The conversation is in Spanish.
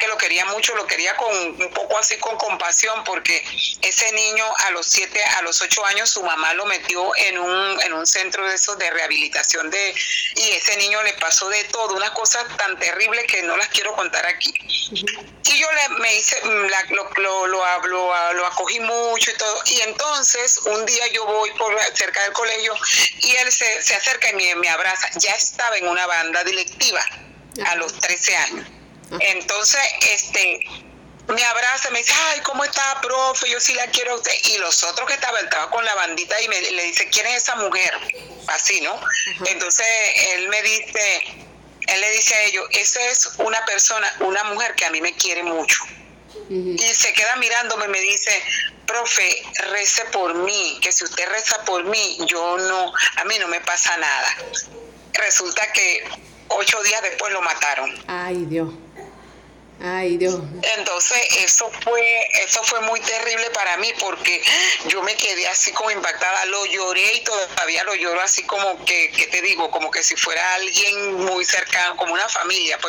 que lo quería mucho, lo quería con un poco así con compasión, porque ese niño a los siete, a los ocho años, su mamá lo metió en un, en un centro de esos de rehabilitación de, y ese niño le pasó de todo, una cosa tan terrible que no las quiero contar aquí. Y yo le, me hice, lo, lo, lo, lo, acogí mucho y todo. Y entonces un día yo voy por cerca del colegio y él se, se acerca y me, me abraza. Ya estaba en una banda directiva a los 13 años. Entonces, este, me abraza, me dice, ay, ¿cómo está, profe? Yo sí la quiero a usted. Y los otros que estaban, estaba con la bandita y me, le dice, ¿quién es esa mujer? Así, ¿no? Entonces, él me dice, él le dice a ellos, esa es una persona, una mujer que a mí me quiere mucho. Y se queda mirándome y me dice, profe, rece por mí, que si usted reza por mí, yo no, a mí no me pasa nada. Resulta que ocho días después lo mataron. Ay, Dios. Ay, Dios. Entonces, eso fue, eso fue muy terrible para mí porque yo me quedé así como impactada, lo lloré y todavía lo lloro así como que, ¿qué te digo? Como que si fuera alguien muy cercano, como una familia, pues